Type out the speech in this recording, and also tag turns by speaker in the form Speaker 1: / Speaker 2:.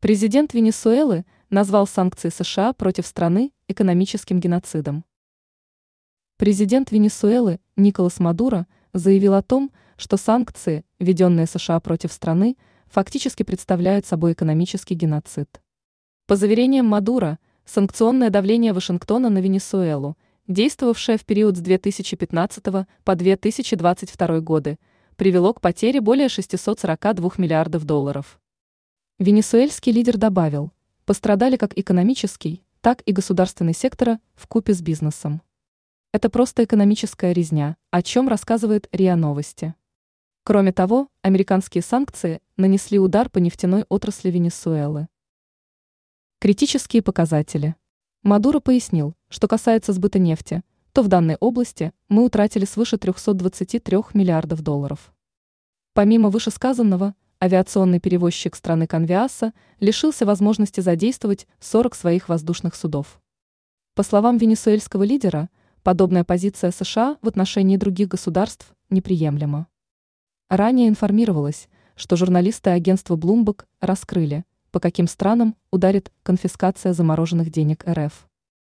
Speaker 1: Президент Венесуэлы назвал санкции США против страны экономическим геноцидом. Президент Венесуэлы Николас Мадуро заявил о том, что санкции, введенные США против страны, фактически представляют собой экономический геноцид. По заверениям Мадуро, санкционное давление Вашингтона на Венесуэлу, действовавшее в период с 2015 по 2022 годы, привело к потере более 642 миллиардов долларов. Венесуэльский лидер добавил, пострадали как экономический, так и государственный сектора в купе с бизнесом. Это просто экономическая резня, о чем рассказывает РИА Новости. Кроме того, американские санкции нанесли удар по нефтяной отрасли Венесуэлы. Критические показатели. Мадуро пояснил, что касается сбыта нефти, то в данной области мы утратили свыше 323 миллиардов долларов. Помимо вышесказанного, авиационный перевозчик страны Конвиаса лишился возможности задействовать 40 своих воздушных судов. По словам венесуэльского лидера, подобная позиция США в отношении других государств неприемлема. Ранее информировалось, что журналисты агентства Bloomberg раскрыли, по каким странам ударит конфискация замороженных денег РФ.